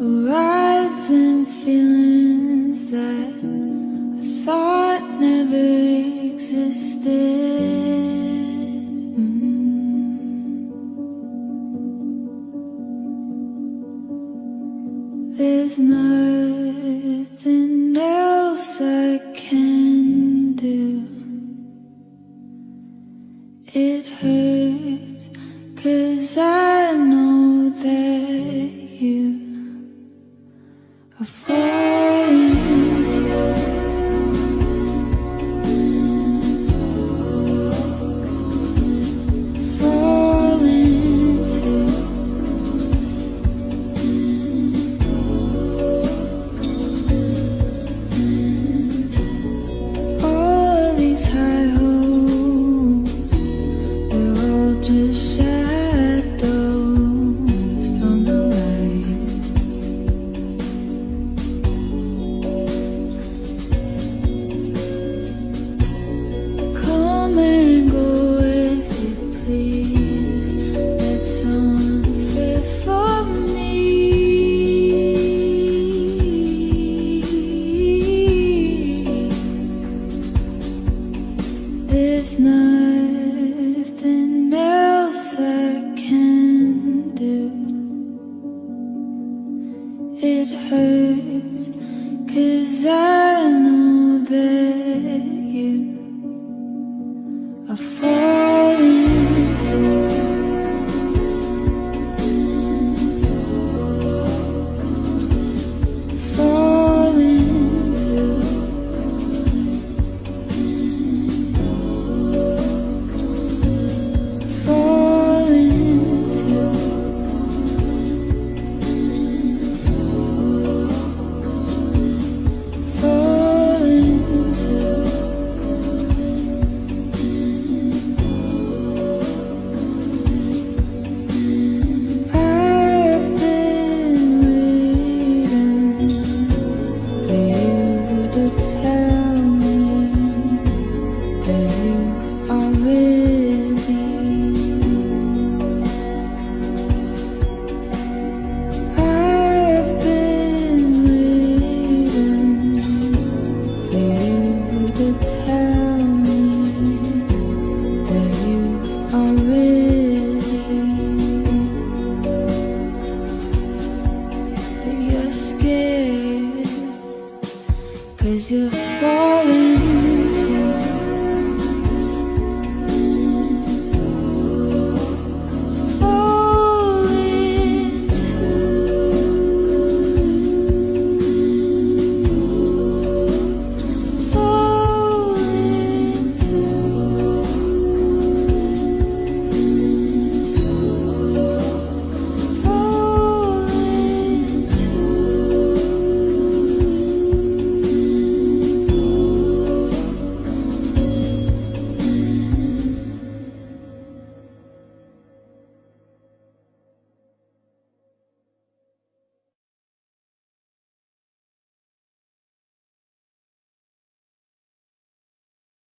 Horizon feelings that I thought never existed. Mm. There's nothing else I can do. It hurts, Cause I know that To fall in.